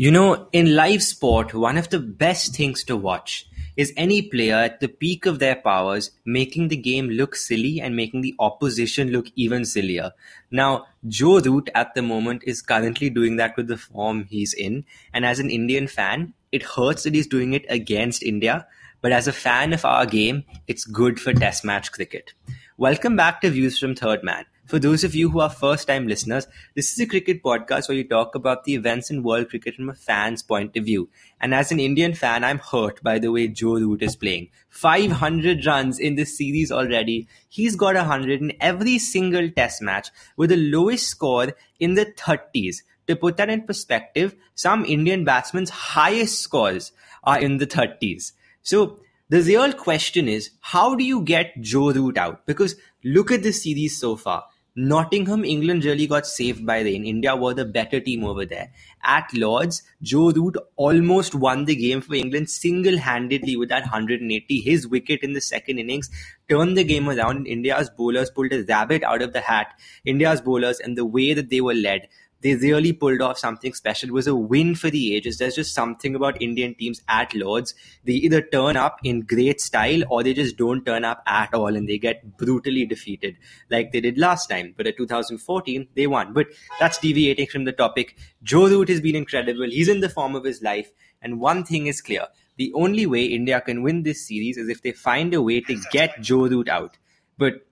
You know, in live sport, one of the best things to watch is any player at the peak of their powers making the game look silly and making the opposition look even sillier. Now, Joe Root at the moment is currently doing that with the form he's in. And as an Indian fan, it hurts that he's doing it against India. But as a fan of our game, it's good for test match cricket. Welcome back to Views from Third Man. For those of you who are first time listeners, this is a cricket podcast where we talk about the events in world cricket from a fan's point of view. And as an Indian fan, I'm hurt by the way Joe Root is playing. 500 runs in this series already. He's got 100 in every single test match with the lowest score in the 30s. To put that in perspective, some Indian batsmen's highest scores are in the 30s. So the real question is, how do you get Joe Root out? Because look at the series so far. Nottingham, England really got saved by rain. India were the better team over there. At Lords, Joe Root almost won the game for England single handedly with that 180. His wicket in the second innings turned the game around, India's bowlers pulled a rabbit out of the hat. India's bowlers and the way that they were led they really pulled off something special. It was a win for the ages. There's just something about Indian teams at Lords. They either turn up in great style or they just don't turn up at all and they get brutally defeated like they did last time. But at 2014, they won. But that's deviating from the topic. Joe Root has been incredible. He's in the form of his life. And one thing is clear. The only way India can win this series is if they find a way to get Joe Root out. But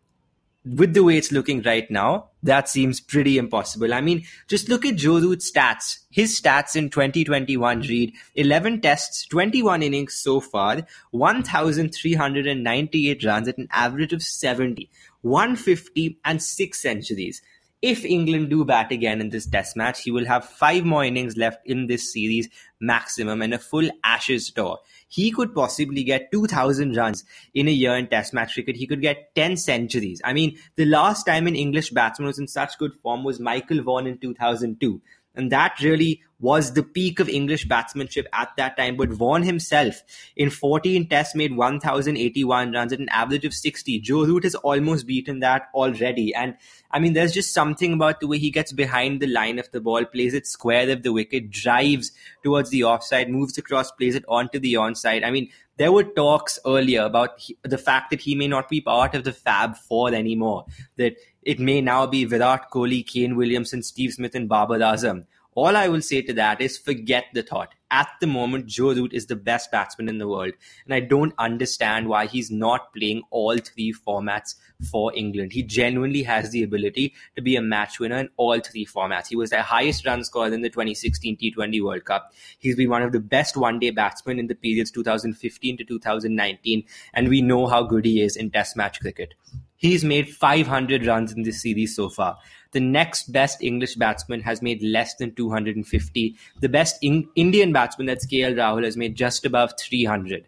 with the way it's looking right now, that seems pretty impossible. I mean, just look at Joe Root's stats. His stats in 2021 read 11 tests, 21 innings so far, 1,398 runs at an average of 70, 150 and 6 centuries. If England do bat again in this test match, he will have five more innings left in this series maximum and a full Ashes tour. He could possibly get 2,000 runs in a year in test match cricket. He could get 10 centuries. I mean, the last time an English batsman was in such good form was Michael Vaughan in 2002. And that really was the peak of English batsmanship at that time. But Vaughan himself, in 14 tests, made 1,081 runs at an average of 60. Joe Root has almost beaten that already. And I mean, there's just something about the way he gets behind the line of the ball, plays it square of the wicket, drives towards the offside, moves across, plays it onto the onside. I mean, there were talks earlier about the fact that he may not be part of the Fab Four anymore. That it may now be Virat Kohli, Kane Williamson, Steve Smith, and Babar Azam. All I will say to that is forget the thought. At the moment, Joe Root is the best batsman in the world. And I don't understand why he's not playing all three formats for England. He genuinely has the ability to be a match winner in all three formats. He was their highest run scorer in the 2016 T20 World Cup. He's been one of the best one day batsmen in the periods 2015 to 2019. And we know how good he is in test match cricket. He's made 500 runs in this series so far. The next best English batsman has made less than 250. The best in- Indian batsman, that's KL Rahul, has made just above 300.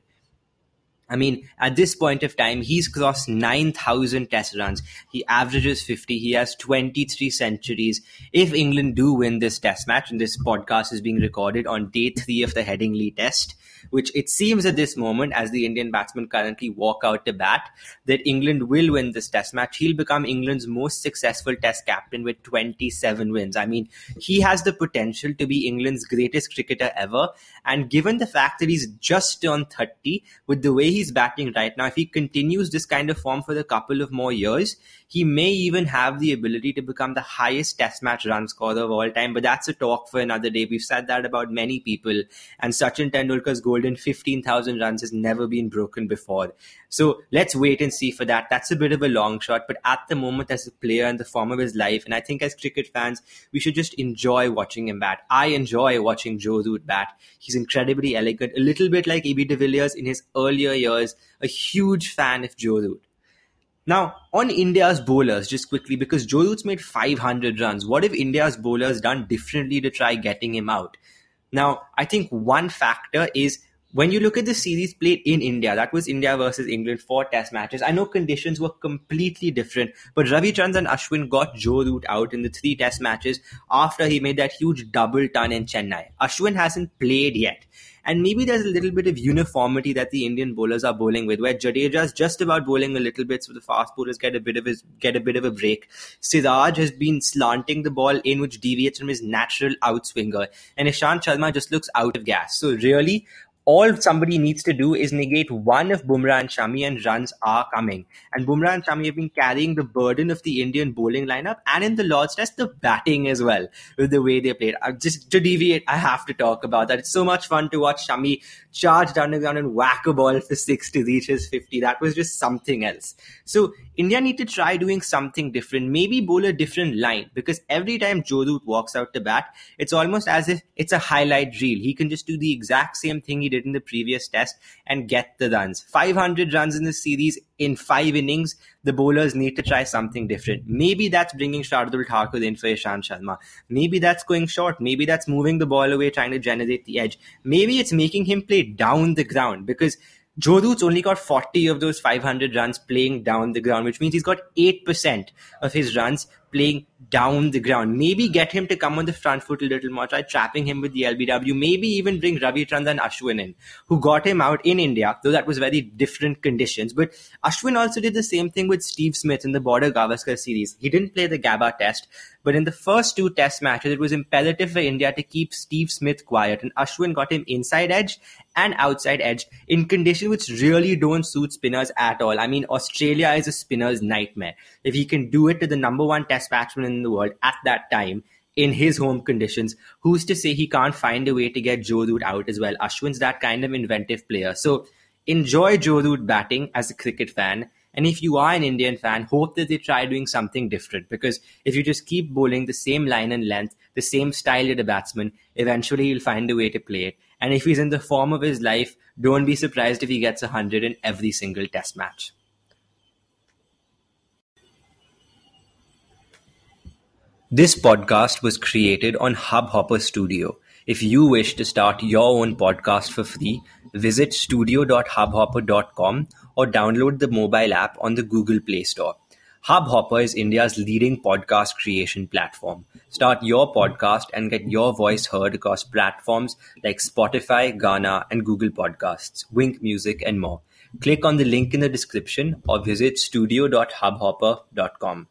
I mean, at this point of time, he's crossed 9,000 test runs. He averages 50. He has 23 centuries. If England do win this test match, and this podcast is being recorded on day three of the Headingley test, which it seems at this moment, as the Indian batsmen currently walk out to bat, that England will win this test match. He'll become England's most successful test captain with 27 wins. I mean, he has the potential to be England's greatest cricketer ever. And given the fact that he's just turned 30, with the way he's batting right now, if he continues this kind of form for a couple of more years, he may even have the ability to become the highest test match run scorer of all time. But that's a talk for another day. We've said that about many people. And Sachin Tendulkar's golden 15,000 runs has never been broken before. So let's wait and see for that. That's a bit of a long shot. But at the moment, as a player in the form of his life, and I think as cricket fans, we should just enjoy watching him bat. I enjoy watching Joe Root bat. He's incredibly elegant, a little bit like AB de Villiers in his earlier years. A huge fan of Joe Root. Now, on India's bowlers, just quickly, because Joe Root's made 500 runs, what if India's bowlers done differently to try getting him out? Now, I think one factor is when you look at the series played in India, that was India versus England, four test matches. I know conditions were completely different, but Ravichandran and Ashwin got Joe Root out in the three test matches after he made that huge double ton in Chennai. Ashwin hasn't played yet. And maybe there's a little bit of uniformity that the Indian bowlers are bowling with, where Jadeja's just about bowling a little bit, so the fast bowlers get a bit of his, get a bit of a break. Siraj has been slanting the ball in, which deviates from his natural outswinger, and Ishant Sharma just looks out of gas. So really, all somebody needs to do is negate one of Bumrah and Shami and runs are coming. And Bumrah and Shami have been carrying the burden of the Indian bowling lineup and in the Lord's Test, the batting as well with the way they played. Uh, just to deviate, I have to talk about that. It's so much fun to watch Shami charge down the ground and whack a ball for six to reach his 50. That was just something else. So India need to try doing something different, maybe bowl a different line because every time Root walks out to bat, it's almost as if it's a highlight reel. He can just do the exact same thing he did in the previous test and get the runs. 500 runs in this series in five innings. The bowlers need to try something different. Maybe that's bringing Shardul Thakur in for Ishant Sharma. Maybe that's going short. Maybe that's moving the ball away, trying to generate the edge. Maybe it's making him play down the ground because Joe Root's only got 40 of those 500 runs playing down the ground, which means he's got 8% of his runs playing down the ground. Maybe get him to come on the front foot a little more, try trapping him with the LBW. Maybe even bring Ravichandran Ashwin in, who got him out in India, though that was very different conditions. But Ashwin also did the same thing with Steve Smith in the Border Gavaskar series. He didn't play the Gabba test, but in the first two test matches, it was imperative for India to keep Steve Smith quiet, and Ashwin got him inside edge and outside edge in conditions which really don't suit spinners at all. I mean, Australia is a spinner's nightmare. If he can do it to the number one test batsman in the world at that time, in his home conditions, who's to say he can't find a way to get Joe Root out as well? Ashwin's that kind of inventive player. So enjoy Joe Root batting as a cricket fan and if you are an Indian fan, hope that they try doing something different because if you just keep bowling the same line and length, the same style as a batsman, eventually you'll find a way to play it. And if he's in the form of his life, don't be surprised if he gets 100 in every single test match. This podcast was created on Hubhopper Studio. If you wish to start your own podcast for free, visit studio.hubhopper.com or download the mobile app on the Google Play Store. Hubhopper is India's leading podcast creation platform. Start your podcast and get your voice heard across platforms like Spotify, Gaana, and Google Podcasts, Wynk Music, and more. Click on the link in the description or visit studio.hubhopper.com.